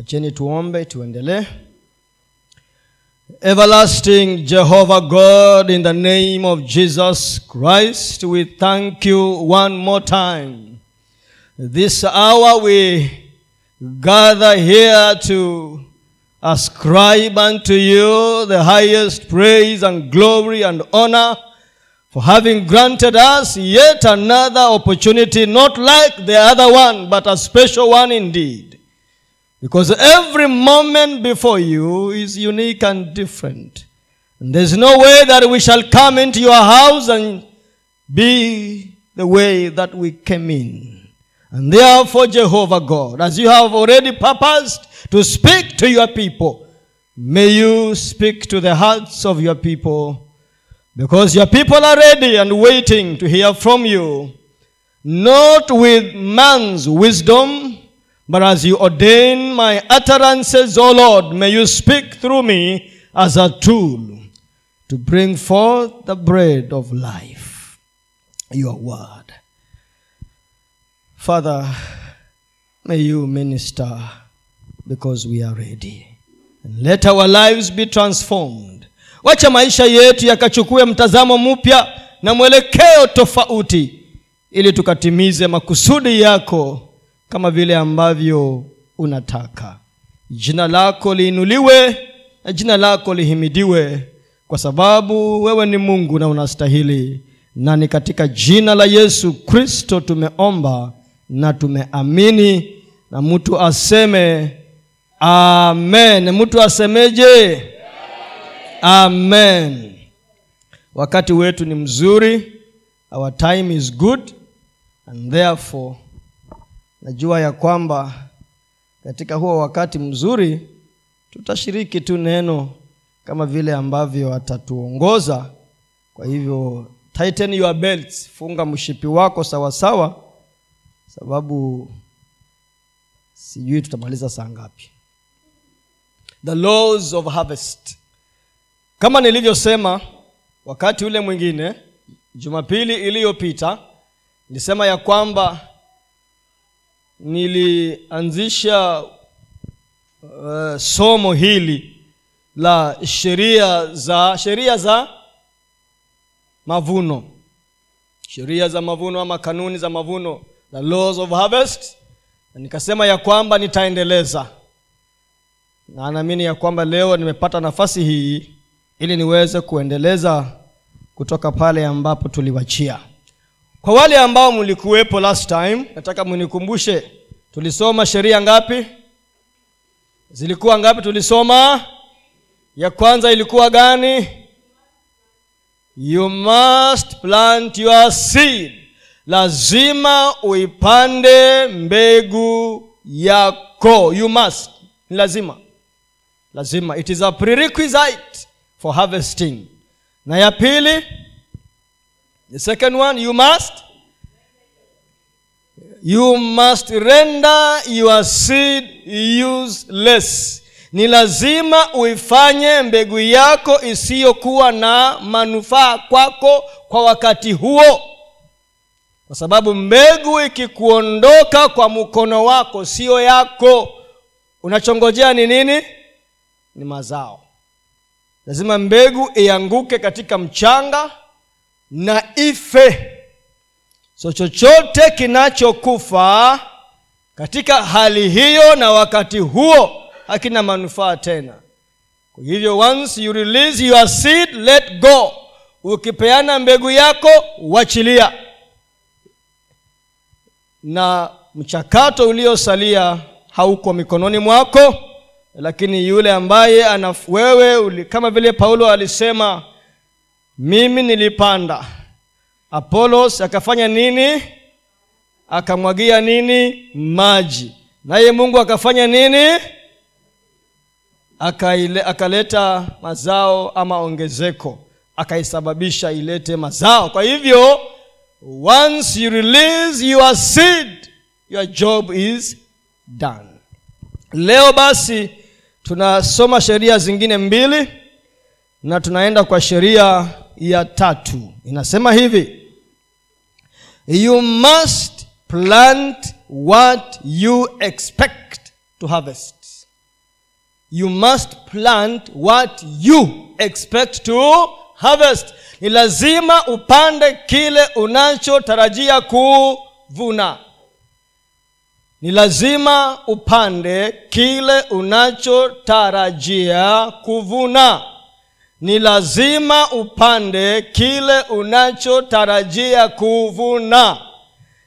acheni tuombe tuendelee everlasting jehovah god in the name of jesus christ we thank you one more time this hour we gather here to ascribe unto you the highest praise and glory and honor for having granted us yet another opportunity, not like the other one, but a special one indeed. Because every moment before you is unique and different. And there's no way that we shall come into your house and be the way that we came in. And therefore, Jehovah God, as you have already purposed to speak to your people, may you speak to the hearts of your people because your people are ready and waiting to hear from you, not with man's wisdom, but as you ordain my utterances, O Lord, may you speak through me as a tool to bring forth the bread of life, your word. Father, may you minister because we are ready. And let our lives be transformed. Wacha maisha yetu yakachukue mtazamo mpya na mwelekeo tofauti, ili tukatimize makusudi yako kama vile ambavyo unataka. Jina lako liinuliwe na jina lako lihimidiwe, kwa sababu wewe ni Mungu na unastahili. Na ni katika jina la Yesu Kristo tumeomba na tumeamini, na mtu aseme amen. Mtu asemeje? Amen. Wakati wetu ni mzuri, our time is good and therefore najua ya kwamba katika huo wakati mzuri tutashiriki tu neno kama vile ambavyo atatuongoza. Kwa hivyo tighten your belts, funga mshipi wako sawasawa sawa, sababu sijui tutamaliza saa ngapi. The laws of harvest kama nilivyosema wakati ule mwingine jumapili iliyopita nilisema ya kwamba nilianzisha uh, somo hili la sheria za sheria za mavuno. Sheria za mavuno ama kanuni za mavuno the laws of harvest. Na nikasema ya kwamba nitaendeleza. Na naamini ya kwamba leo nimepata nafasi hii ili niweze kuendeleza kutoka pale ambapo tuliwachia kwa wale ambao mlikuwepo last time nataka mnikumbushe tulisoma sheria ngapi? Zilikuwa ngapi tulisoma? Ya kwanza ilikuwa gani? You must plant your seed. Lazima uipande mbegu yako. You must. Ni lazima. Lazima. It is a prerequisite for harvesting. Na ya pili the second one you must you must render your seed useless. Ni lazima uifanye mbegu yako isiyokuwa na manufaa kwako kwa wakati huo. Kwa sababu mbegu ikikuondoka kwa mkono wako sio yako. Unachongojea ni nini? Ni mazao. Lazima mbegu ianguke katika mchanga na ife. So chochote kinachokufa katika hali hiyo na wakati huo hakina manufaa tena. Kwa hivyo once you release your seed let go. Ukipeana mbegu yako uachilia na mchakato uliosalia hauko mikononi mwako lakini yule ambaye ana wewe uli, kama vile paulo alisema mimi nilipanda. Apolos akafanya nini? Akamwagia nini? Maji. Naye mungu akafanya nini? Akaile, akaleta mazao ama ongezeko. Akaisababisha ilete mazao. Kwa hivyo once you release your seed your job is done. Leo basi tunasoma sheria zingine mbili na tunaenda kwa sheria ya tatu. Inasema hivi you must plant what you expect to harvest. You must plant what you expect to harvest. Ni lazima upande kile unachotarajia kuvuna. Ni lazima upande kile unachotarajia kuvuna ni lazima upande kile unachotarajia kuvuna.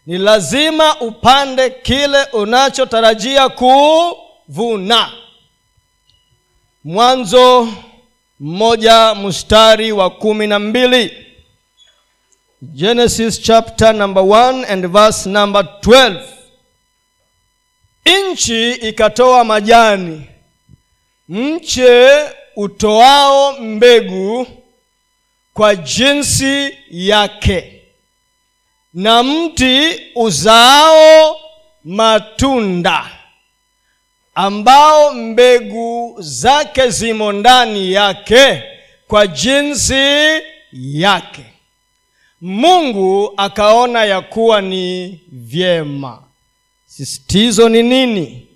Ni lazima upande kile unachotarajia kuvuna. Mwanzo mmoja mstari wa kumi na mbili. Genesis chapter number 1 and verse number 12 nchi ikatoa majani mche utoao mbegu kwa jinsi yake na mti uzaao matunda ambao mbegu zake zimo ndani yake kwa jinsi yake. Mungu akaona ya kuwa ni vyema. Sisitizo ni nini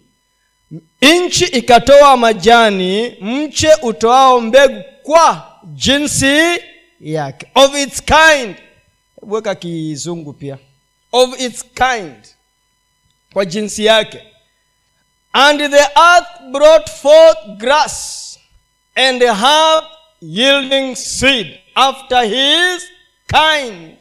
nchi ikatoa majani mche utoao mbegu kwa jinsi yake. Of its kind. Weka kizungu pia. Of its kind. Kwa jinsi yake. And the earth brought forth grass and herb yielding seed after his kind.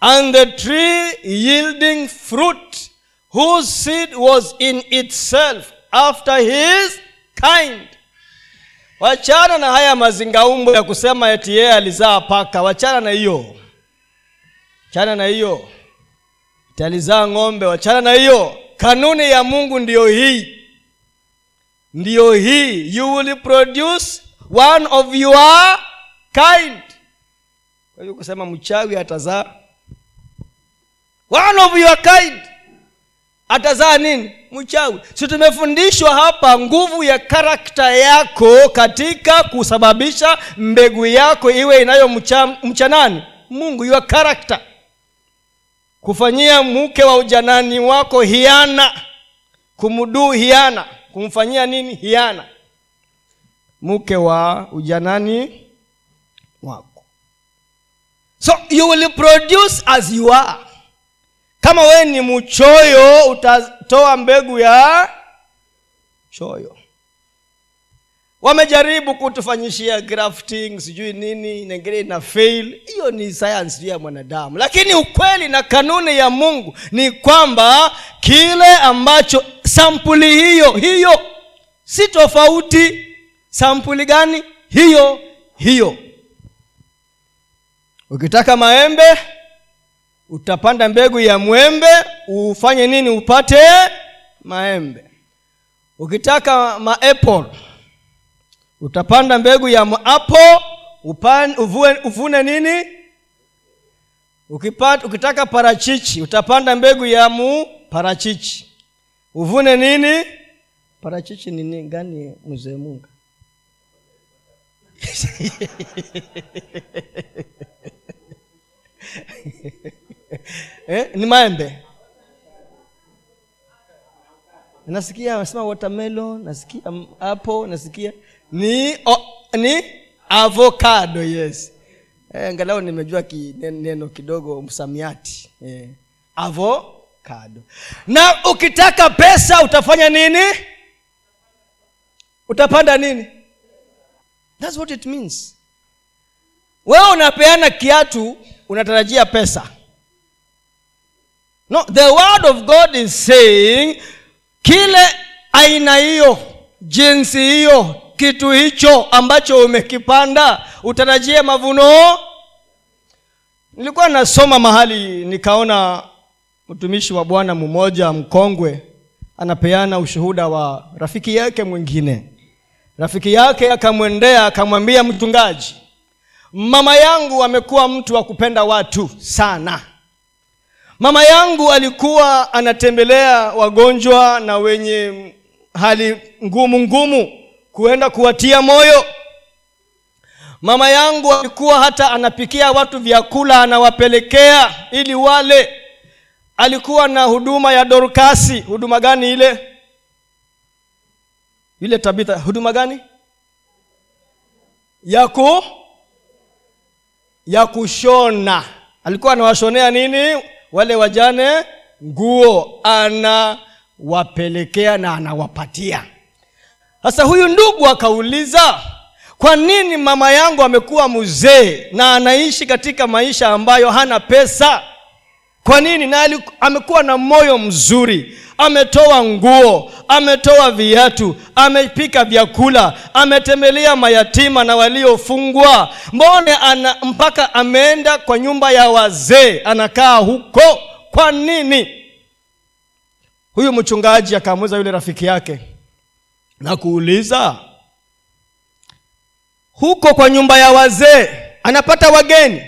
And the tree yielding fruit whose seed was in itself after his kind. Wachana na haya mazingaumbo ya kusema eti yeye alizaa paka. Wachana na hiyo. Wachana na hiyo. Eti alizaa ng'ombe. Wachana na hiyo. Kanuni ya mungu ndiyo hii. Ndiyo hii. You will produce one of your kind. Kwa hivyo kusema mchawi atazaa. One of your kind atazaa nini? Mchawi. Si tumefundishwa hapa nguvu ya karakta yako katika kusababisha mbegu yako iwe inayomcha mcha nani? Mungu your karakta kufanyia mke wa ujanani wako hiana. Kumduu hiana. Kumfanyia nini? Hiana. Mke wa ujanani wako. So you will produce as you are kama wewe ni mchoyo utatoa mbegu ya choyo. Wamejaribu kutufanyishia grafting sijui nini nengine ina fail. Hiyo ni sayansi ya mwanadamu. Lakini ukweli na kanuni ya mungu ni kwamba kile ambacho sampuli hiyo hiyo. Si tofauti. Sampuli gani? Hiyo hiyo. Ukitaka maembe utapanda mbegu ya mwembe ufanye nini upate maembe. Ukitaka maapple utapanda mbegu ya mapo uvune nini? Ukipata, ukitaka parachichi utapanda mbegu ya mu parachichi. Uvune nini? Parachichi ni nini gani mzee munga eh, ni maembe. Nasikia nasema watermelon nasikia apple nasikia ni o, ni avocado yes. Eh, angalau nimejua ki, neno kidogo msamiati. Eh, avocado. Na ukitaka pesa utafanya nini? Utapanda nini? Thats what it means. Wewe unapeana kiatu unatarajia pesa no the word of god is saying kile aina hiyo jinsi hiyo kitu hicho ambacho umekipanda utarajie mavuno? Nilikuwa nasoma mahali nikaona mtumishi wa bwana mmoja mkongwe anapeana ushuhuda wa rafiki yake mwingine. Rafiki yake akamwendea akamwambia mchungaji mama yangu amekuwa mtu wa kupenda watu sana mama yangu alikuwa anatembelea wagonjwa na wenye hali ngumu ngumu kuenda kuwatia moyo. Mama yangu alikuwa hata anapikia watu vyakula anawapelekea ili wale. Alikuwa na huduma ya dorkasi huduma gani ile? Yule tabitha huduma gani? Ya ku ya kushona. Alikuwa anawashonea nini wale wajane nguo anawapelekea na anawapatia. Sasa huyu ndugu akauliza kwa nini mama yangu amekuwa mzee na anaishi katika maisha ambayo hana pesa? Kwa nini? Na amekuwa na moyo mzuri ametoa nguo ametoa viatu amepika vyakula ametembelea mayatima na waliofungwa. Mbone ana mpaka ameenda kwa nyumba ya wazee anakaa huko. Kwa nini? Huyu mchungaji akamuuliza yule rafiki yake na kuuliza huko kwa nyumba ya wazee anapata wageni?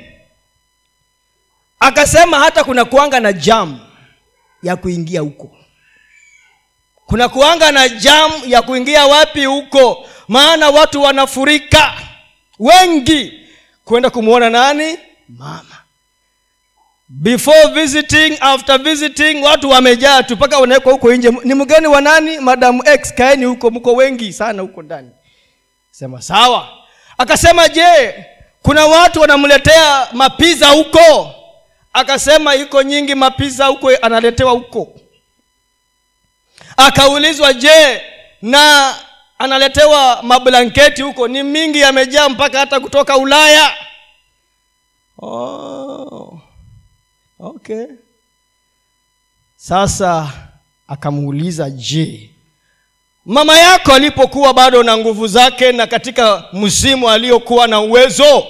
Akasema hata kuna kuanga na jamu ya kuingia huko kuna kuanga na jam ya kuingia wapi huko. Maana watu wanafurika. Wengi kwenda kumwona nani? Mama. Before visiting after visiting watu wamejaa tu mpaka wanawekwa huko nje. Ni mgeni wa nani? Madamu x kaeni huko mko wengi sana huko ndani. Sema sawa. Akasema je kuna watu wanamletea mapiza huko? Akasema iko nyingi mapiza huko analetewa huko akaulizwa je na analetewa mablanketi huko? Ni mingi yamejaa mpaka hata kutoka ulaya. Oh, okay. Sasa akamuuliza je mama yako alipokuwa bado na nguvu zake na katika msimu aliyokuwa na uwezo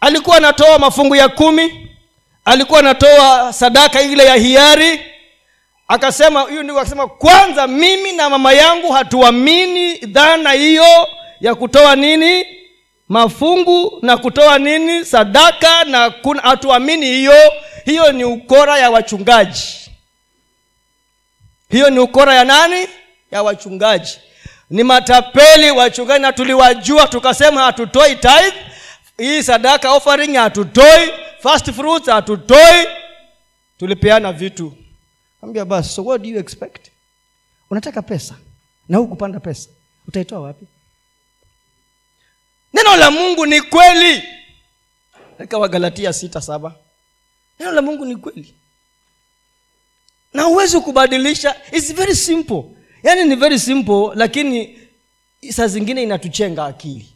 alikuwa anatoa mafungu ya kumi? Alikuwa anatoa sadaka ile ya hiari akasema huyu ndio akasema kwanza mimi na mama yangu hatuamini dhana hiyo ya kutoa nini? Mafungu na kutoa nini? Sadaka na hatuamini hiyo. Hiyo ni ukora ya wachungaji. Hiyo ni ukora ya nani? Ya wachungaji. Ni matapeli wachungaji na tuliwajua tukasema hatutoi tithe. Hii sadaka offering hatutoi. First fruits hatutoi. Tulipeana vitu ambia basi so what do you expect? Unataka pesa. Na huu kupanda pesa. Utaitoa wapi? Neno la mungu ni kweli. Katika wagalatia sita saba. Neno la mungu ni kweli. Na huwezi kubadilisha. Its very simple. Yaani ni very simple lakini saa zingine inatuchenga akili.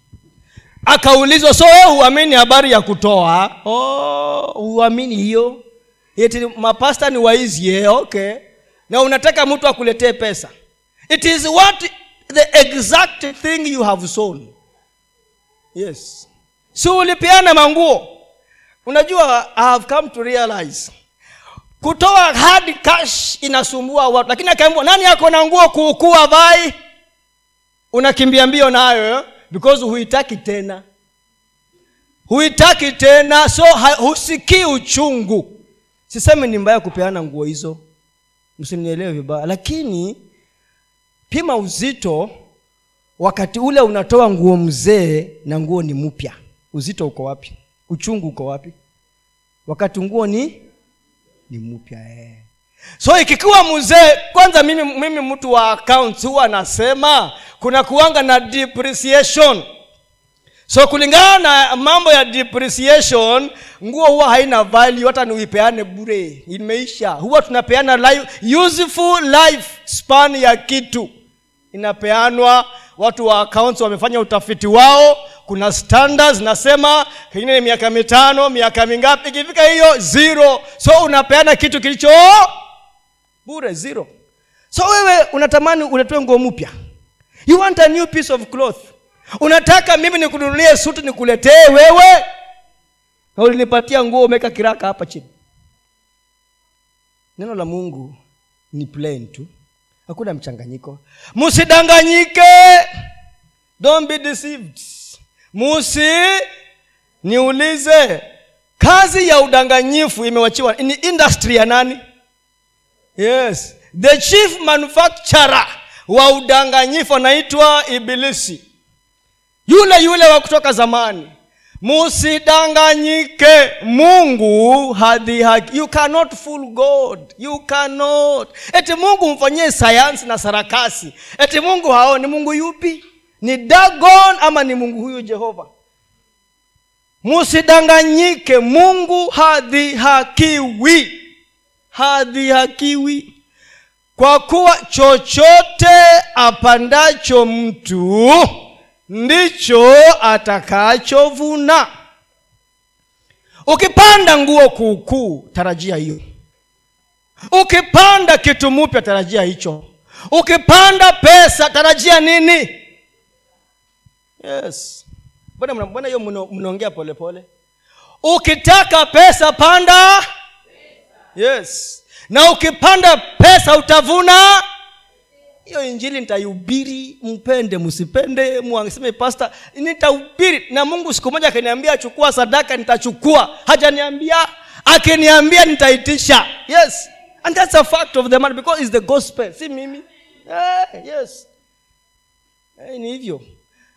Akaulizwa so wewe huamini habari ya kutoa? Oh, huamini hiyo eti mapasta ni waizi yeah, okay. Na unataka mtu akuletee pesa. It is what the exact thing you have sown. Yes. Si ulipeana manguo? Unajua i have come to realize kutoa hard cash inasumbua watu. Lakini akaambiwa nani ako na nguo kuukua vai unakimbia mbio nayo eh? because huitaki tena. Huitaki tena so husikii uchungu sisemi ni mbaya kupeana nguo hizo. Msinielewe vibaya. Lakini pima uzito wakati ule unatoa nguo mzee na nguo ni mpya. Uzito uko wapi? Uchungu uko wapi? Wakati nguo ni ni mpya eh. so ikikuwa mzee kwanza mimi, mimi mtu wa accounts huwa anasema kuna kuanga na depreciation so kulingana na mambo ya depreciation nguo huwa haina value hata niuipeane bure. Imeisha. Huwa tunapeana life, useful life span ya kitu. Inapeanwa watu wa accounts wamefanya utafiti wao kuna standards nasema pengine ni miaka mitano miaka mingapi ikifika hiyo zero. So unapeana kitu kilicho bure zero. So wewe unatamani uletwe nguo mpya. You want a new piece of cloth unataka mimi nikununulie suti nikuletee wewe? Na ulinipatia nguo umeweka kiraka hapa chini. Neno la mungu ni plain tu. Hakuna mchanganyiko. Msidanganyike don't be deceived. Musi niulize kazi ya udanganyifu imewachiwa. Ni industry ya nani? Yes. The chief manufacturer wa udanganyifu anaitwa ibilisi yule yule wa kutoka zamani. Musidanganyike. Mungu hadhihaki you cannot fool god. You cannot. Eti mungu mfanyie sayansi na sarakasi. Eti mungu hao ni mungu yupi? Ni dagon ama ni mungu huyu jehova? Musidanganyike. Mungu hadhihakiwi hadhihakiwi kwa kuwa chochote apandacho mtu ndicho atakachovuna. Ukipanda nguo kuukuu tarajia hiyo. Ukipanda kitu mupya tarajia hicho. Ukipanda pesa tarajia nini? Yes. Mbona hiyo mnaongea polepole ukitaka pesa panda. Yes. Na ukipanda pesa utavuna hiyo injili nitaihubiri mpende msipende mwaseme pasta nitahubiri na mungu siku moja akiniambia chukua sadaka nitachukua. Hajaniambia akiniambia nitaitisha. Yes. And that's a fact of the matter because it's the gospel si mimi. Eh, yes. Eh, ni hivyo.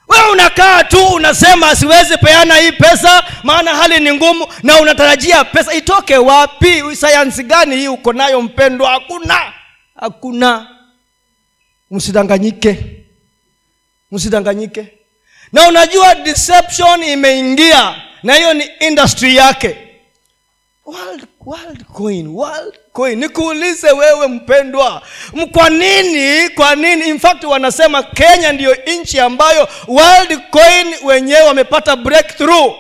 Wewe unakaa tu unasema siwezi peana hii pesa maana hali ni ngumu na unatarajia pesa. Itoke wapi? Sayansi gani hii uko nayo mpendwa? Hakuna. Hakuna msidanganyike. Msidanganyike. Na unajua deception imeingia na hiyo ni industry yake. World, world coin, world coin. Nikuulize wewe mpendwa kwa nini kwa nini? In fact wanasema kenya ndiyo nchi ambayo world coin wenyewe wamepata breakthrough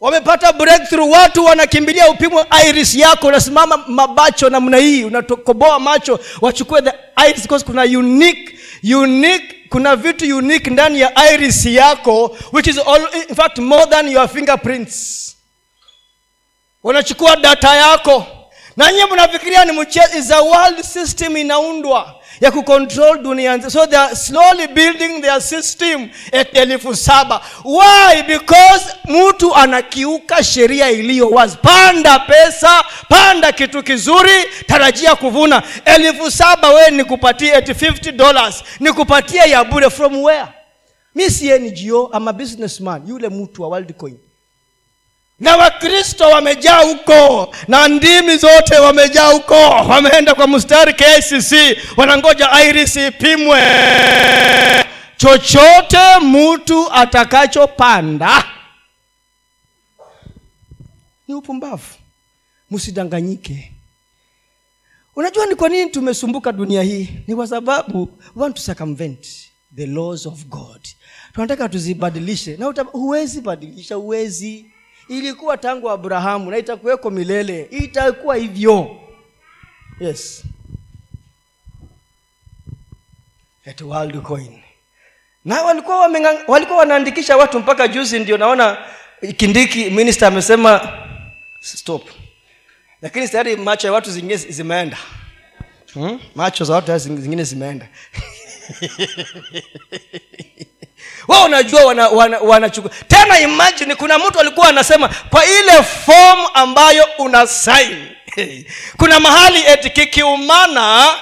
wamepata breakthrough watu wanakimbilia upimwe iris yako unasimama mabacho namna hii unakoboa macho wachukue the iris because kuna unique unique kuna vitu unique ndani ya iris yako which is all, in fact more than your fingerprints. Wanachukua data yako. Na nyie mnafikiria ni mchezo is a world system inaundwa ya kucontrol dunia nzima. so they are slowly building their system elfu saba. Why? Because mtu anakiuka sheria iliyo wazi. Panda pesa panda kitu kizuri tarajia kuvuna. Elfu saba wee nikupatie at 50 dollars nikupatie ya bure from where? Mi si ngo ama businessman. Yule mtu wa worldcoin na wakristo wamejaa huko na ndimi zote wamejaa huko. Wameenda kwa mstari kcc wanangoja iris ipimwe. Chochote mtu atakachopanda ni upumbavu. Msidanganyike unajua ni kwa nini tumesumbuka dunia hii? Ni kwa sababu want to circumvent the laws of god. Tunataka tuzibadilishe. Na huwezi badilisha huwezi ilikuwa tangu abrahamu na itakuweko milele. Itakuwa hivyo. Yes. At world coin. Na walikuwa wamenga- walikuwa wanaandikisha watu mpaka juzi ndio naona kindiki minister amesema stop. Lakini tayari macho ya watu zingine zimeenda. Hmm? macho za watu zingine zimeenda wao unajua wanachukua wana, wana tena imagine kuna mtu alikuwa anasema kwa ile fomu ambayo una sain kuna mahali eti kikiumana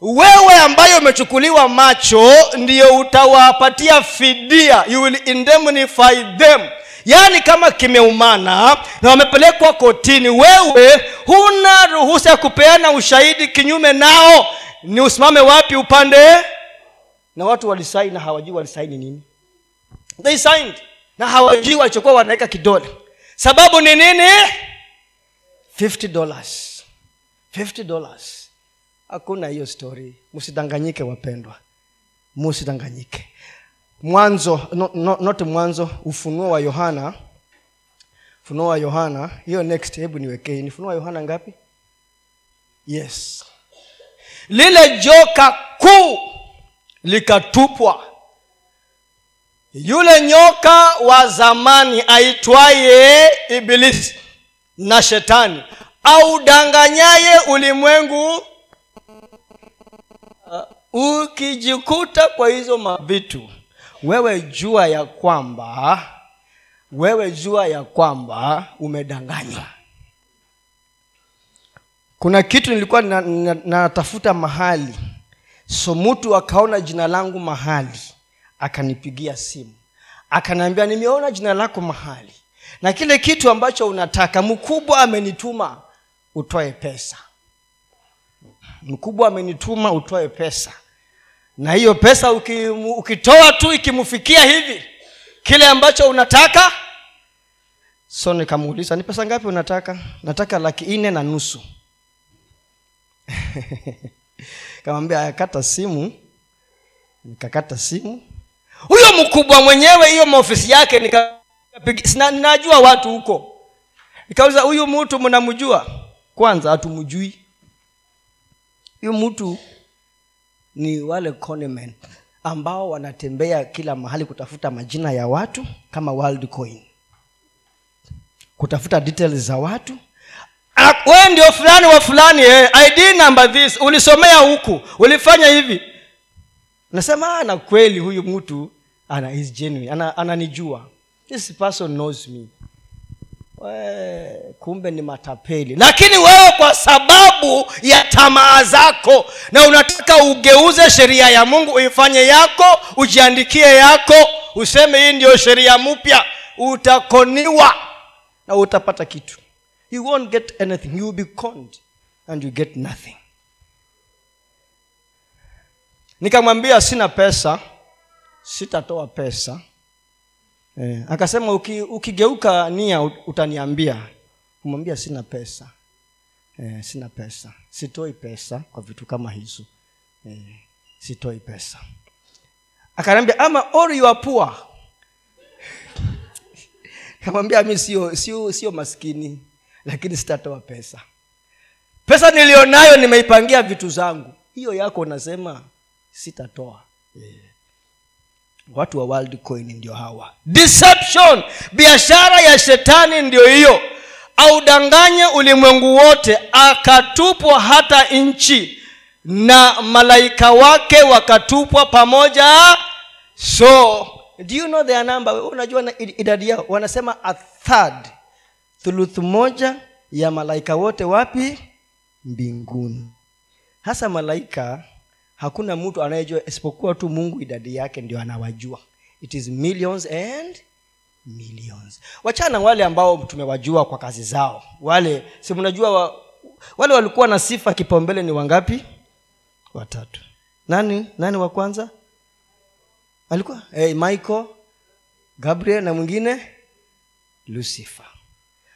wewe ambayo umechukuliwa macho ndiyo utawapatia fidia. You will indemnify them. Yaani kama kimeumana na wamepelekwa kotini wewe huna ruhusa ya kupeana ushahidi kinyume nao. Ni usimame wapi upande na watu walisaini na hawajui walisaini nini. They signed na hawajui walichokuwa wanaweka kidole. Sababu ni nini? 50 dollars. 50 dollars. Hakuna hiyo story. Msidanganyike wapendwa. Msidanganyike mwanzo no, no, not mwanzo ufunuo wa yohana. Ufunuo wa yohana. Hiyo next hebu niwekee. Ni ufunuo wa yohana ngapi? Yes. Lile joka kuu likatupwa. Yule nyoka wa zamani aitwaye ibilisi na shetani audanganyaye ulimwengu uh, ukijikuta kwa hizo mavitu wewe jua ya kwamba wewe jua ya kwamba umedanganywa. Kuna kitu nilikuwa na- na- natafuta mahali so mtu akaona jina langu mahali akanipigia simu. Akaniambia nimeona jina lako mahali na kile kitu ambacho unataka mkubwa amenituma utoe pesa. Mkubwa amenituma utoe pesa. Na hiyo pesa uki, ukitoa tu ikimfikia hivi kile ambacho unataka. So nikamuuliza ni pesa ngapi unataka? Nataka laki nne na nusu kamwambia akata simu. Nikakata simu. Huyo mkubwa mwenyewe hiyo maofisi yake ninajua watu huko. Nikauliza huyu mtu mnamjua? Kwanza hatumjui. Huyu mtu ni wale conmen ambao wanatembea kila mahali kutafuta majina ya watu kama world coin kutafuta details za watu wewe ndio fulani wa fulani eh, id number this. Ulisomea huku. Ulifanya hivi. Nasema "Ah, na kweli huyu mtu ana is genuine. Ana, ananijua. This person knows me. We, kumbe ni matapeli. Lakini wewe kwa sababu ya tamaa zako na unataka ugeuze sheria ya mungu uifanye yako ujiandikie yako useme hii ndio sheria mpya utakoniwa na utapata kitu you won't get anything. You will be conned and you get nothing. Nikamwambia sina pesa sitatoa pesa. Eh, akasema uki, ukigeuka nia utaniambia. Kumwambia sina pesa. Eh, sina pesa. Sitoi pesa kwa vitu kama hizo. Eh, sitoi pesa. Akaniambia ama or you kamwambia mi sio sio sio maskini lakini sitatoa pesa. Pesa nilionayo nimeipangia vitu zangu. Hiyo yako unasema sitatoa. Yeah. watu wa world coin ndio hawa. Deception biashara ya shetani ndio hiyo. Audanganye ulimwengu wote akatupwa hata nchi na malaika wake wakatupwa pamoja. So do you know their number? Unajua idadi yao. Wanasema a third thuluthi moja ya malaika wote wapi? Mbinguni. Hasa malaika hakuna mtu anayejua isipokuwa tu mungu idadi yake ndio anawajua. It is millions and millions. Wachana wale ambao tumewajua kwa kazi zao. Wale si mnajua wa, wale walikuwa na sifa kipaumbele ni wangapi? Watatu. Nani nani wa kwanza? Alikuwa? Hey, michael gabriel na mwingine lucifer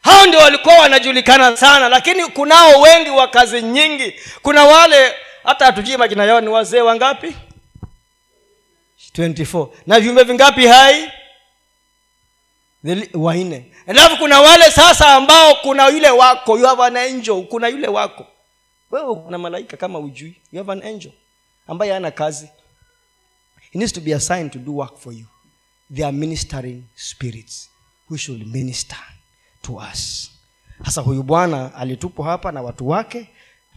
hao ndio walikuwa wanajulikana sana lakini kunao wengi wa kazi nyingi. Kuna wale hata hatujui majina yao ni wazee wangapi? 24 na viumbe vingapi hai? Wanne. Alafu kuna wale sasa ambao kuna yule wako you have an angel kuna yule wako. Wewe kuna malaika kama ujui you have an angel ambaye hana kazi. He needs to be assigned to do work for you. They are ministering spirits who should minister to us. Sasa huyu bwana alitupwa hapa na watu wake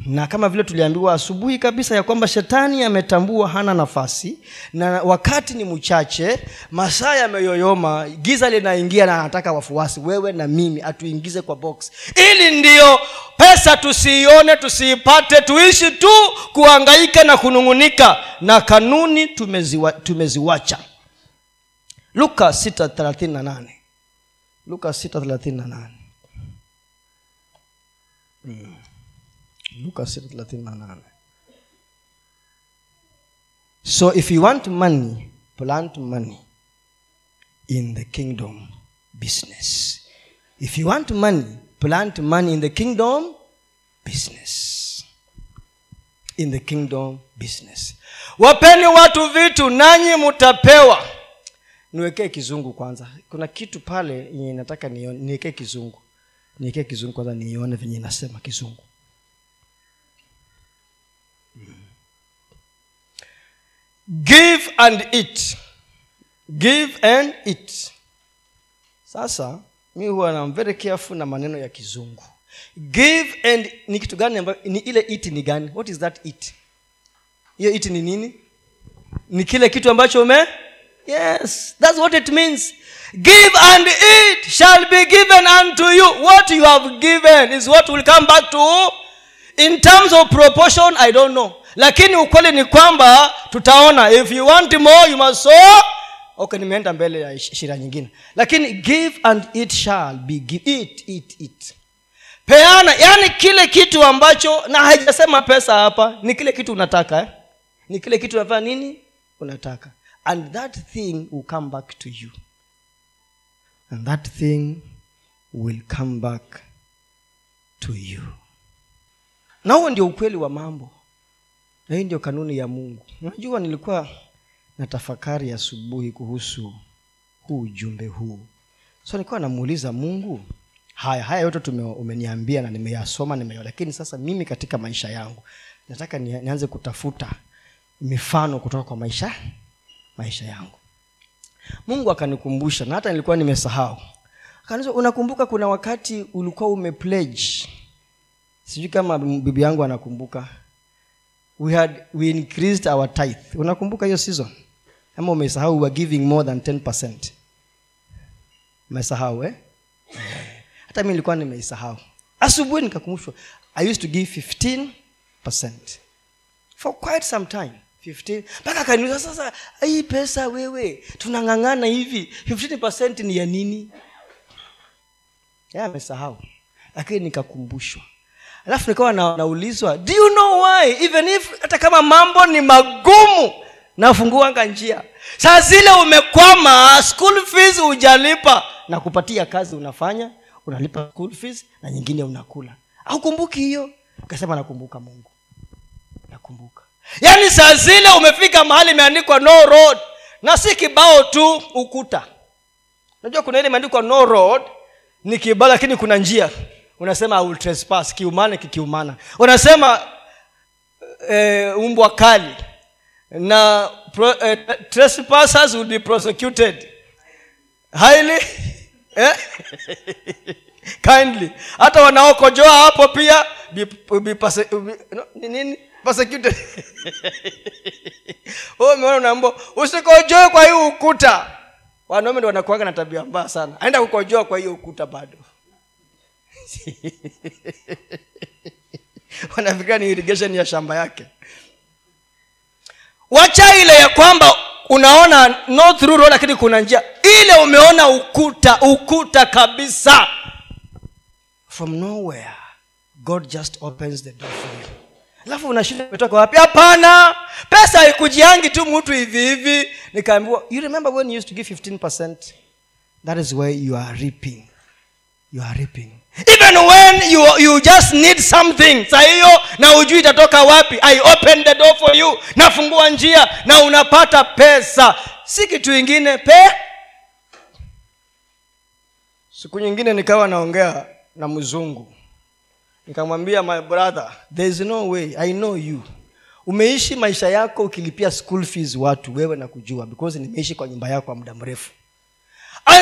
na kama vile tuliambiwa asubuhi kabisa ya kwamba shetani ametambua hana nafasi na wakati ni mchache masaa yameyoyoma giza linaingia na anataka wafuasi wewe na mimi atuingize kwa box. Ili ndiyo pesa tusiione tusiipate tuishi tu kuangaika na kunung'unika na kanuni tumeziwa, tumeziwacha. Luka 638 luka 638 mm. luka 638 so if you want money plant money in the kingdom business. If you want money plant money in the kingdom business. In the kingdom business. Wapeni watu vitu nanyi mtapewa niwekee kizungu kwanza. Kuna kitu pale nataka niwekee kizungu. Niwekee kizungu kwanza nione venye inasema kizungu. Give and eat. Give and eat. Sasa mi huwa na very careful na maneno ya kizungu. Give and ni kitu gani ambayo ni ile it ni gani? What is that it hiyo it ni nini? Ni kile kitu ambacho ume yes that's what it means. Give and it shall be given unto you. What you have given is what will come back to in terms of proportion i don't know. Lakini ukweli ni kwamba tutaona. If you want more you must sow. Okay nimeenda mbele ya shira nyingine. Lakini give and it shall be give. Eat, eat, eat. peana yani kile kitu ambacho na haijasema pesa hapa ni kile kitu unataka eh? ni kile kitu unafanya nini? Unataka and that thing will come back to you. And that thing will come back to you. Na huo ndio ukweli wa mambo. Na hii ndio kanuni ya mungu. Unajua nilikuwa na tafakari asubuhi kuhusu huu ujumbe huu. So nilikuwa namuuliza mungu haya haya yote tume, umeniambia na nimeyasoma nimeyo lakini sasa mimi katika maisha yangu nataka nianze kutafuta mifano kutoka kwa maisha maisha yangu. Mungu akanikumbusha na hata nilikuwa nimesahau. Akaniza unakumbuka kuna wakati ulikuwa umepledge sijui kama bibi yangu anakumbuka. We had we increased our tithe. Unakumbuka hiyo season? Ama umesahau we giving more than 10 umesahau eh? hata mi nilikuwa nimeisahau. Asubuhi nikakumbushwa i used to give 15 for quite some time 15 mpaka akaniuliza sasa hii pesa wewe tunang'ang'ana hivi 15 ni ya nini? Amesahau. Lakini nikakumbushwa. Alafu nikawa na, naulizwa do you know why? Even if hata kama mambo ni magumu nafunguanga njia. Saa zile umekwama school fees hujalipa na kupatia kazi unafanya unalipa school fees na nyingine unakula. Aukumbuki hiyo? Kasema nakumbuka mungu. Nakumbuka yaani saa zile umefika mahali imeandikwa no road na si kibao tu ukuta. Unajua kuna ile imeandikwa no road ni kibao lakini kuna njia. Unasema trespass kiumana kikiumana. Unasema e, umbwa kali na pro, e, trespassers will be prosecuted. Highly eh? kindly. Hata wanaokojoa hapo pia be, be, be, no, nini persecuted umeona unaambiwa usikojoe kwa hiyo ukuta. Wanaume ndo wanakuaga na tabia mbaya sana. Aenda kukojoa kwa hiyo ukuta bado. Wanafikiria ni irrigation ya shamba yake. Wacha ile ya kwamba unaona no road lakini kuna njia. Ile umeona ukuta ukuta kabisa. From nowhere god just opens the door for you alafu unashinda umetoka wapi? Hapana! Pesa haikujiangi tu mtu hivi hivi. Nikaambiwa you remember when you used to give 15 that is where you are reaping. You are reaping. Even when you, you just need something saa hiyo na ujui itatoka wapi i open the door for you. Nafungua njia na unapata pesa. Si kitu ingine pe siku nyingine nikawa naongea na mzungu nikamwambia my brother there is no way. I know you. Umeishi maisha yako ukilipia school fees watu wewe na kujua because nimeishi kwa nyumba yako kwa muda mrefu.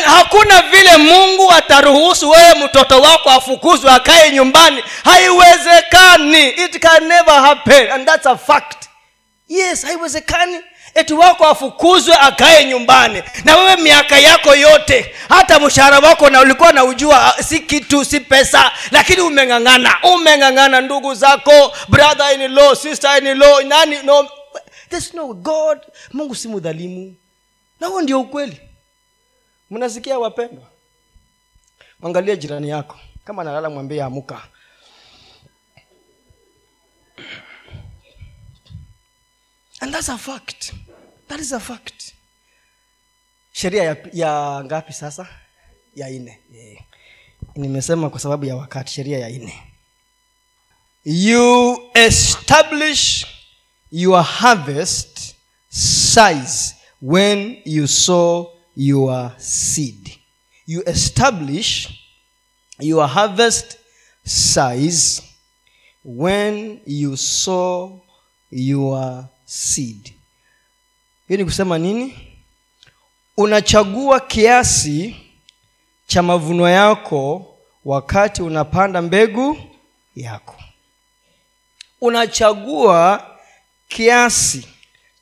Hakuna vile mungu ataruhusu wewe mtoto wako afukuzwe akae nyumbani. Haiwezekani. It can never happen. And that's a fact. Yes haiwezekani eti wako afukuzwe akae nyumbani. Na wewe miaka yako yote hata mshahara wako na ulikuwa na ujua si kitu si pesa lakini umeng'ang'ana umeng'ang'ana ndugu zako brother in law sister in law nani no there's no god. Mungu si mudhalimu na huo ndio ukweli. Mnasikia wapendwa? Mwangalie jirani yako. Kama analala mwambie amuka. And that's a fact that is a fact. Sheria ya, ya ngapi sasa? Ya nne. Yeah. nimesema kwa sababu ya wakati sheria ya nne. You establish your harvest size when you sow your seed. You establish your harvest size when you sow your seed ni kusema nini? Unachagua kiasi cha mavuno yako wakati unapanda mbegu yako. Unachagua kiasi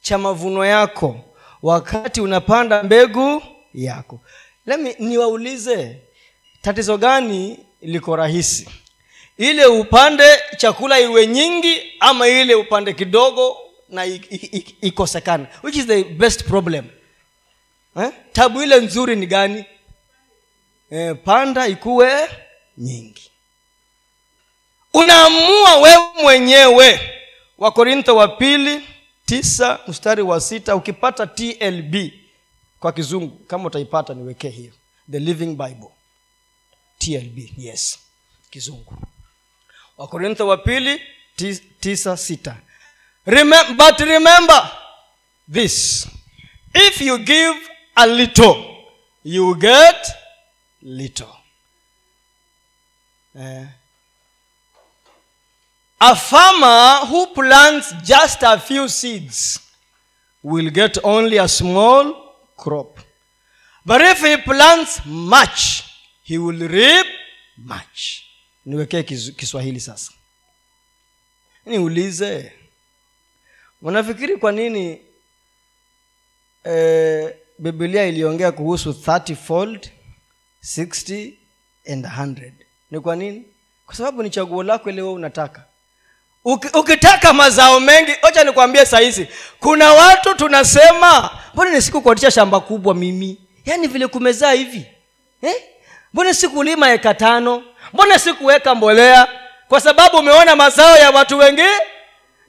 cha mavuno yako wakati unapanda mbegu yako. Lemi, niwaulize tatizo gani liko rahisi? Ile upande chakula iwe nyingi ama ile upande kidogo na ikosekane which is the best problem? Eh? tabu ile nzuri ni gani? Eh, panda ikuwe nyingi. Unaamua wewe mwenyewe. Wakorintho wa pili tisa mstari wa sita ukipata tlb kwa kizungu kama utaipata niwekee hiyo the living bible. Tlb yes. Kizungu. Wakorintho wa pili tis tisa sita Remem- but remember this. If you give a little you get little. Eh. a farmer who plants just a few seeds will get only a small crop. But if he plants much he will reap much. Niwekee kiswahili sasa. Niulize unafikiri kwa nini e, bibilia iliongea kuhusu 30 fold 60 and 100 ni kwa nini? Kwa sababu ni chaguo lako ile unataka. Uki, ukitaka mazao mengi ocha nikwambie sahizi kuna watu tunasema mbona nisikukodisha shamba kubwa mimi? Yaani vile kumezaa hivi eh? sikulima eka tano? Mbona sikuweka mbolea? Kwa sababu umeona mazao ya watu wengi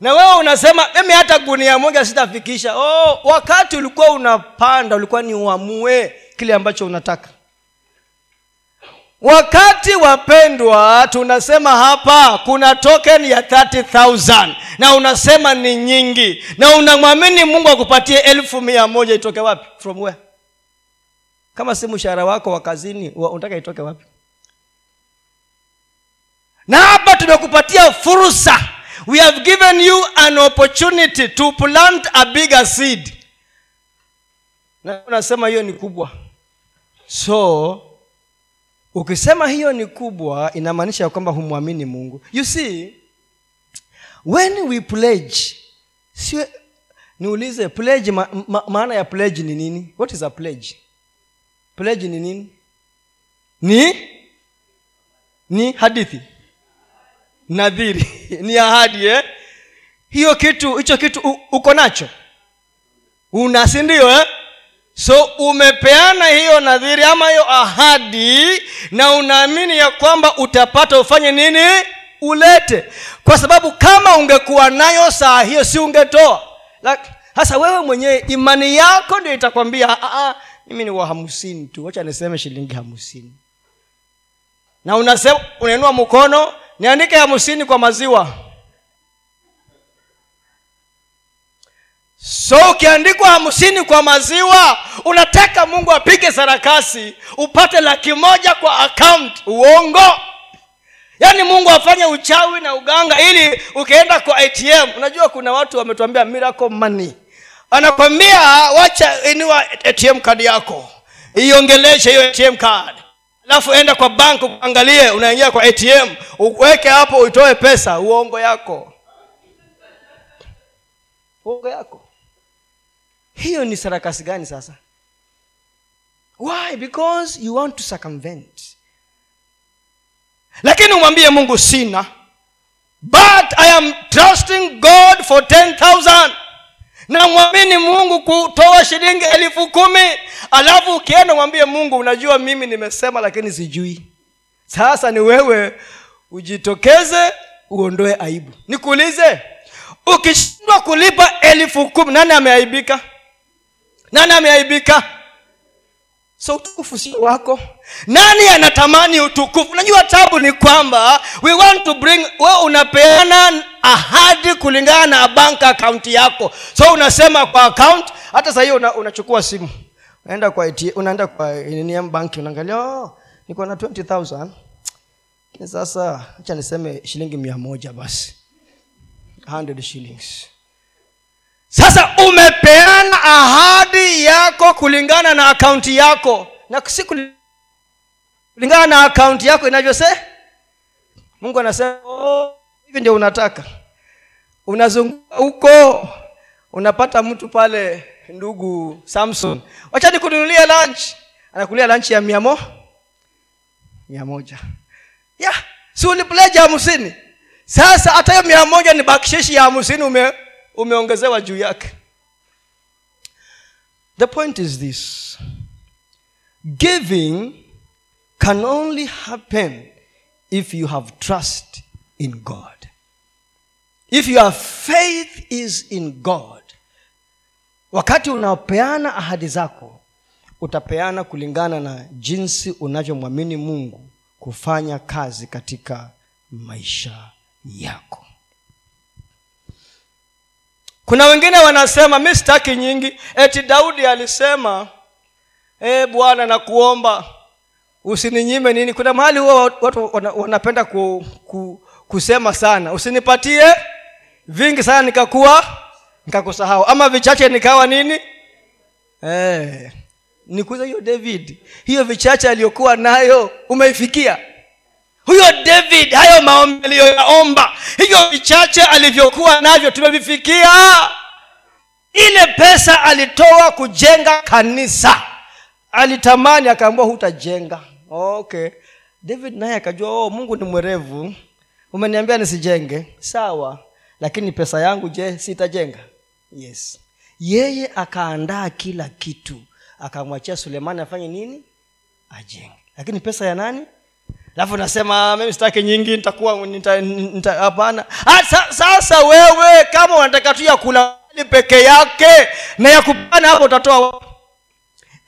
na wewe unasema mimi hata gunia moja sitafikisha. Oh, wakati ulikuwa unapanda ulikuwa ni uamue kile ambacho unataka. Wakati wapendwa tunasema hapa kuna token ya 30000 na unasema ni nyingi. Na unamwamini mungu akupatie elfu mia moja itoke wapi? From where? Kama si mshahara wako wa kazini unataka itoke wapi? Na hapa tumekupatia fursa we have given you an opportunity to plant a bigger seed. Na unasema hiyo ni kubwa. So ukisema hiyo ni kubwa inamaanisha kwamba humwamini mungu. You see when we pledge si, niulize pledge ma, ma, maana ya pledge ni nini? What is a pledge? Pledge ni nini? Ni? Ni hadithi nadhiri. Ni ahadi eh? hiyo kitu hicho kitu u, uko nacho? Una si eh? so umepeana hiyo nadhiri ama hiyo ahadi na unaamini ya kwamba utapata ufanye nini? Ulete. Kwa sababu kama ungekuwa nayo saa hiyo si ungetoa. Sasa wewe mwenyewe imani yako ndio itakwambia "Ah, ah, mimi ni wa hamsini tu. Wacha niseme shilingi hamsini na unasema unainua mkono niandike hamsini kwa maziwa. So ukiandikwa hamsini kwa maziwa unataka mungu apige sarakasi upate laki moja kwa account. Uongo. Yaani mungu afanye uchawi na uganga ili ukienda kwa atm unajua kuna watu wametuambia miracle money. Anakwambia wacha inua atm kadi yako. Iongeleshe hiyo atm card alafu enda kwa bank uangalie unaingia kwa atm uweke hapo utoe pesa uongo yako. Uongo yako. Hiyo ni sarakasi gani sasa? Why? Because you want to circumvent. Lakini umwambie mungu sina but i am trusting god for 10000 namwamini mungu kutoa shilingi elfu kumi. Alafu ukienda mwambie mungu unajua mimi nimesema lakini sijui. Sasa ni wewe ujitokeze uondoe aibu. Nikuulize ukishindwa kulipa elfu kumi nani ameaibika? Nani ameaibika? So utukufu sio wako. Nani anatamani utukufu? Unajua tabu ni kwamba we want to bring we unapeana ahadi kulingana na bank account yako. So unasema kwa account hata saa hiyo una, unachukua simu. Unaenda kwa ATM, unaenda kwa NM bank unaangalia oh, niko na 20000 Lakini sasa acha niseme shilingi mia moja basi. 100 shillings. Sasa umepeana ahadi yako kulingana na akaunti yako. Na si kulingana na akaunti yako inavyose? Mungu anasema "Oh, hivi ndio unataka? Unazunguka huko unapata mtu pale ndugu samson. Wacha nikununulie lunch. Anakulia lunch ya mia mo mia moja. Ya si ulipleja hamsini? Sasa hata hiyo mia moja ni bakshishi ya hamsini ume, umeongezewa juu yake. The point is this. Giving can only happen if you have trust in god if your faith is in god wakati unapeana ahadi zako utapeana kulingana na jinsi unavyomwamini mungu kufanya kazi katika maisha yako. Kuna wengine wanasema mi sitaki nyingi. Eti daudi alisema e bwana nakuomba usininyime nini. Kuna mahali huwa watu wanapenda ku, ku, kusema sana usinipatie vingi sana nikakuwa nikakusahau. Ama vichache nikawa nini? Eh, nikuza hiyo david. Hiyo vichache aliyokuwa nayo umeifikia? Huyo david hayo maombi aliyoyaomba hivyo vichache alivyokuwa navyo tumevifikia? Ile pesa alitoa kujenga kanisa. Alitamani akaambua hutajenga. Okay. David naye akajua oh, mungu ni mwerevu. Umeniambia nisijenge. Sawa lakini pesa yangu je sitajenga? Yes. Yeye akaandaa kila kitu. Akamwachia sulemani afanye nini? Ajenge. Lakini pesa ya nani? Alafu nasema mimi sitaki nyingi nitakuwa nita- nita- hapana. Ah, sa, sasa wewe kama unataka tu ya kula peke yake na ya kupana hapo utatoa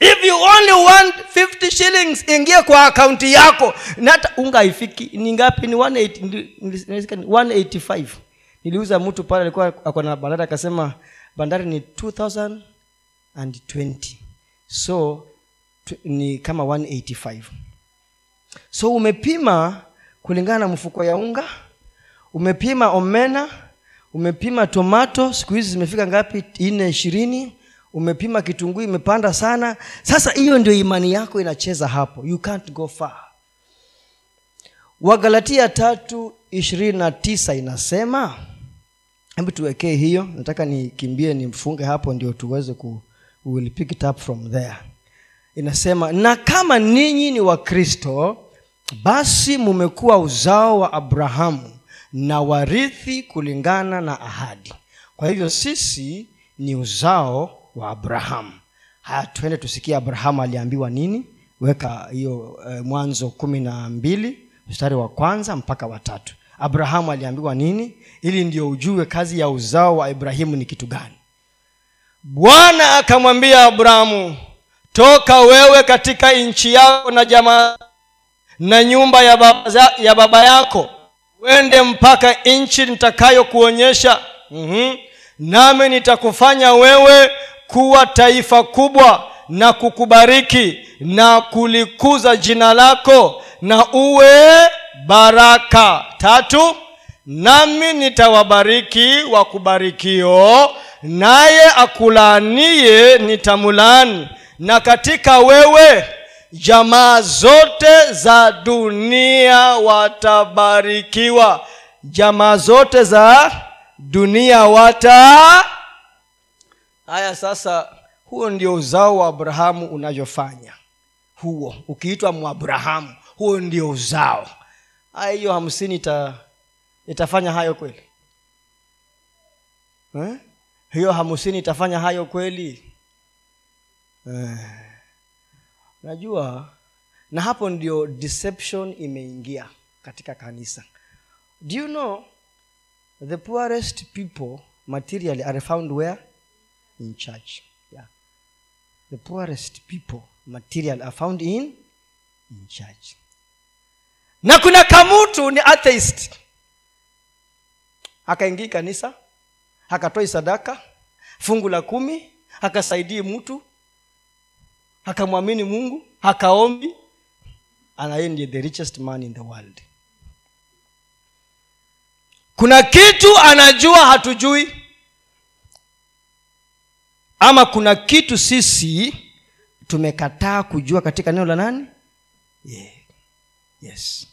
if you only want 50 shillings ingie kwa akaunti yako. Na unga haifiki. Ni ngapi? Ni 180 ndi- ndi- ni 185 niliuza mtu pale alikuwa ako na bandari akasema bandari ni 2020 so ni kama 185 so umepima kulingana na mfuko ya unga umepima omena umepima tomato siku hizi zimefika ngapi? Nne ishirini. Umepima kitunguu imepanda sana. Sasa hiyo ndio imani yako inacheza hapo. You can't go far. Wagalatia tatu ishirini na tisa inasema hebu tuwekee hiyo. Nataka nikimbie nimfunge hapo ndio tuweze ku will pick it up from there. Inasema na kama ninyi ni wakristo basi mumekuwa uzao wa abrahamu na warithi kulingana na ahadi. Kwa hivyo sisi ni uzao wa abrahamu. Haya tuende tusikie abrahamu aliambiwa nini. Weka hiyo eh, mwanzo kumi na mbili mstari wa kwanza mpaka watatu abrahamu aliambiwa nini? Ili ndio ujue kazi ya uzao wa ibrahimu ni kitu gani. Bwana akamwambia abrahamu toka wewe katika nchi yako na jamaa na nyumba ya baba, za, ya baba yako wende mpaka nchi nitakayokuonyesha. Mm-hmm. nami nitakufanya wewe kuwa taifa kubwa na kukubariki na kulikuza jina lako na uwe baraka. Tatu nami nitawabariki wakubarikio naye akulaanie nitamulaani na katika wewe jamaa zote za dunia watabarikiwa. Jamaa zote za dunia wata haya sasa huo ndio uzao wa abrahamu unavyofanya. Huo ukiitwa mwabrahamu huo ndio uzao haya hiyo hamsini ita, itafanya hayo kweli eh? hiyo hamsini itafanya hayo kweli eh. najua na hapo ndio deception imeingia katika kanisa do you know the poorest people materially are found where in church yeah. the poorest people material are found in in church na kuna kamutu ni atheist. Akaingii kanisa akatoi sadaka fungu la kumi akasaidii mtu akamwamini mungu akaombi anaye the richest man in the world. Kuna kitu anajua hatujui ama kuna kitu sisi tumekataa kujua katika neno la nani? Yeah. yes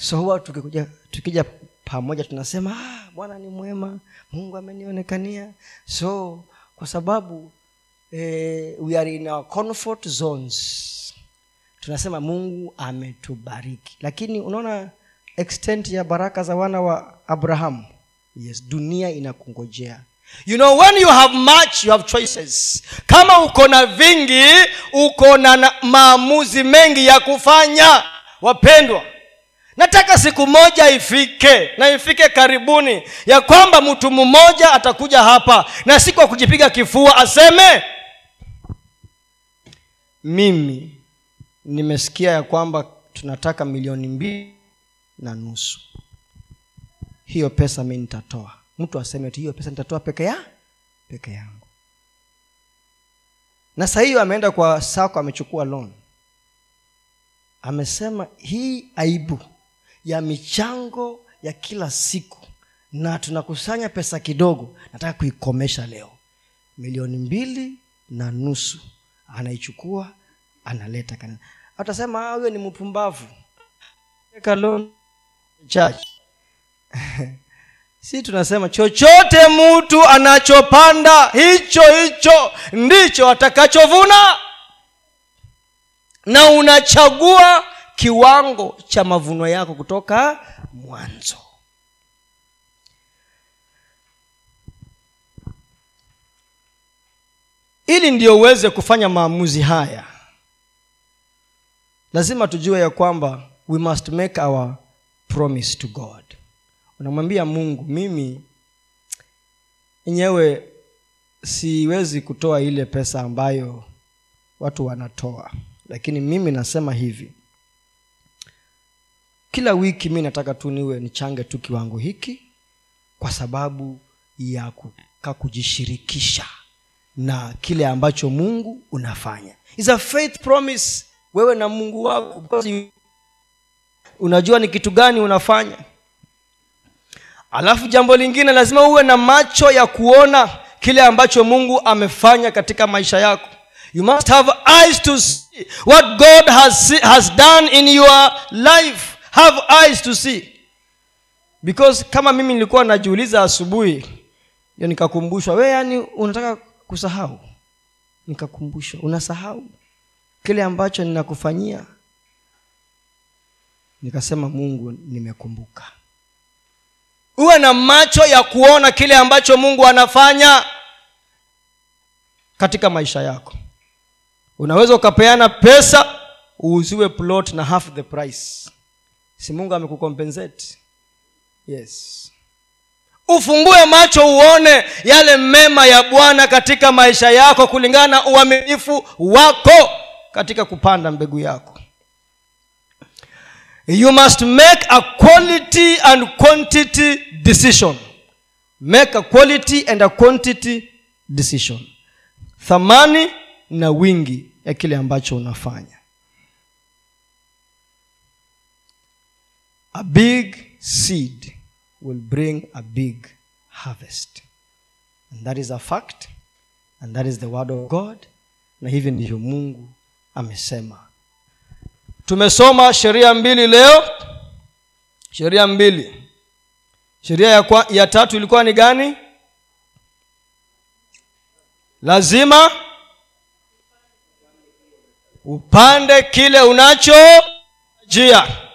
so huwa tukikuja tukija pamoja tunasema ah, bwana ni mwema mungu amenionekania. So kwa sababu eh, we are in our comfort zones tunasema mungu ametubariki. Lakini unaona extent ya baraka za wana wa abrahamu? Yes dunia inakungojea. You know when you have much you have choices. Kama uko na vingi uko na maamuzi mengi ya kufanya wapendwa nataka siku moja ifike na ifike karibuni ya kwamba mtu mmoja atakuja hapa na si kwa kujipiga kifua aseme mimi nimesikia ya kwamba tunataka milioni mbili na nusu. Hiyo pesa mi nitatoa. Mtu aseme tu hiyo pesa nitatoa peke ya peke yangu. Na saa hiyo ameenda kwa sako amechukua loan. Amesema hii aibu ya michango ya kila siku. Na tunakusanya pesa kidogo nataka kuikomesha leo. Milioni mbili na nusu. Anaichukua analeta kanisa. Atasema "Ah, huyo ni mpumbavu. Si tunasema chochote mtu anachopanda hicho hicho ndicho atakachovuna. Na unachagua kiwango cha mavuno yako kutoka mwanzo. Ili ndio uweze kufanya maamuzi haya lazima tujue ya kwamba we must make our promise to god. Unamwambia mungu mimi enyewe siwezi kutoa ile pesa ambayo watu wanatoa lakini mimi nasema hivi kila wiki mi nataka tu niwe nichange tu kiwango hiki kwa sababu ya kuka kujishirikisha na kile ambacho mungu unafanya. It's a faith promise. Wewe na mungu wako. Unajua ni kitu gani unafanya. Alafu jambo lingine lazima uwe na macho ya kuona kile ambacho mungu amefanya katika maisha yako. You must have eyes to see what god has, has done in your life have eyes to see. Because kama mimi nilikuwa najiuliza asubuhi ndio nikakumbushwa. We yani unataka kusahau? Nikakumbushwa unasahau kile ambacho ninakufanyia? Nikasema mungu nimekumbuka. Uwe na macho ya kuona kile ambacho mungu anafanya katika maisha yako. Unaweza ukapeana pesa uuziwe plot na half the price si mungu amekukompensate yes. Ufungue macho uone yale mema ya bwana katika maisha yako kulingana na uaminifu wako katika kupanda mbegu yako. You must make a quality and quantity decision. Make a quality and a quantity decision. Thamani na wingi ya kile ambacho unafanya a big seed will bring a big harvest. And that is a fact and that is the word of god na hivi ndivyo mungu amesema. Tumesoma sheria mbili leo. Sheria mbili. Sheria ya, ya tatu ilikuwa ni gani? Lazima upande kile unacho jia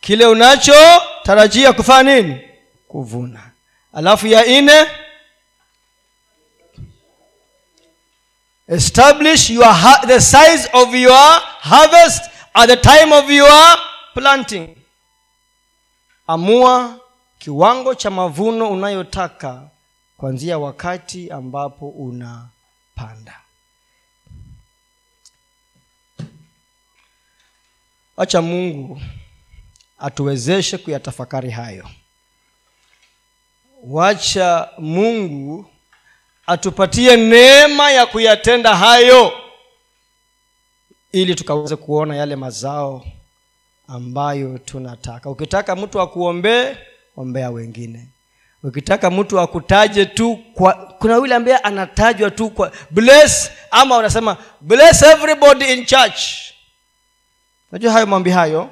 kile unachotarajia kufanya nini? Kuvuna. Alafu ya ine establish your ha- the size of your harvest at the time of your planting. Amua kiwango cha mavuno unayotaka kuanzia wakati ambapo unapanda. Acha mungu atuwezeshe kuyatafakari hayo. Wacha mungu atupatie neema ya kuyatenda hayo ili tukaweze kuona yale mazao ambayo tunataka. Ukitaka mtu akuombee ombea wengine. Ukitaka mtu akutaje tu kwa kuna yule ambaye anatajwa tu kwa bless ama unasema bless everybody in church. Unajua hayo maombi hayo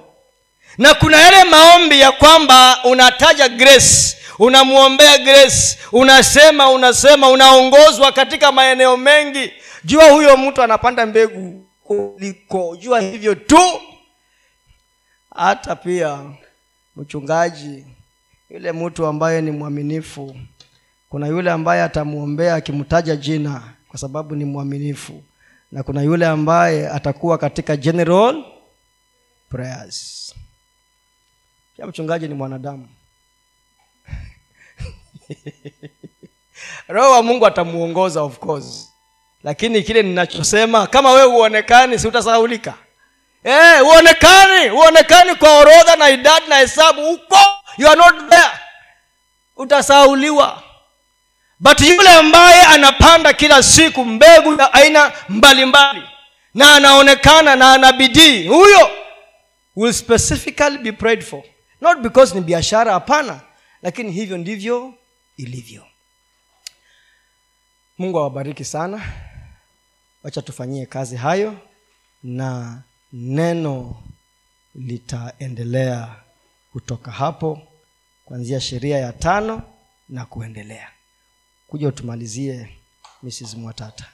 na kuna yale maombi ya kwamba unataja grace unamwombea grace unasema unasema unaongozwa katika maeneo mengi. Jua huyo mtu anapanda mbegu kuliko jua hivyo tu. Hata pia mchungaji yule mtu ambaye ni mwaminifu kuna yule ambaye atamwombea akimtaja jina kwa sababu ni mwaminifu na kuna yule ambaye atakuwa katika general prayers pia mchungaji ni mwanadamu. Roho wa mungu atamuongoza of course. Lakini kile ninachosema kama wewe huonekani si utasahaulika eh uonekani huonekani kwa orodha na idadi na hesabu. Huko you are not there. Utasauliwa but yule ambaye anapanda kila siku mbegu ya aina mbalimbali na anaonekana na ana bidii huyo will specifically be prayed for not because ni biashara hapana. Lakini hivyo ndivyo ilivyo. Mungu awabariki sana. Wacha tufanyie kazi hayo na neno litaendelea kutoka hapo kuanzia sheria ya tano na kuendelea. Kuja utumalizie mrs mwatata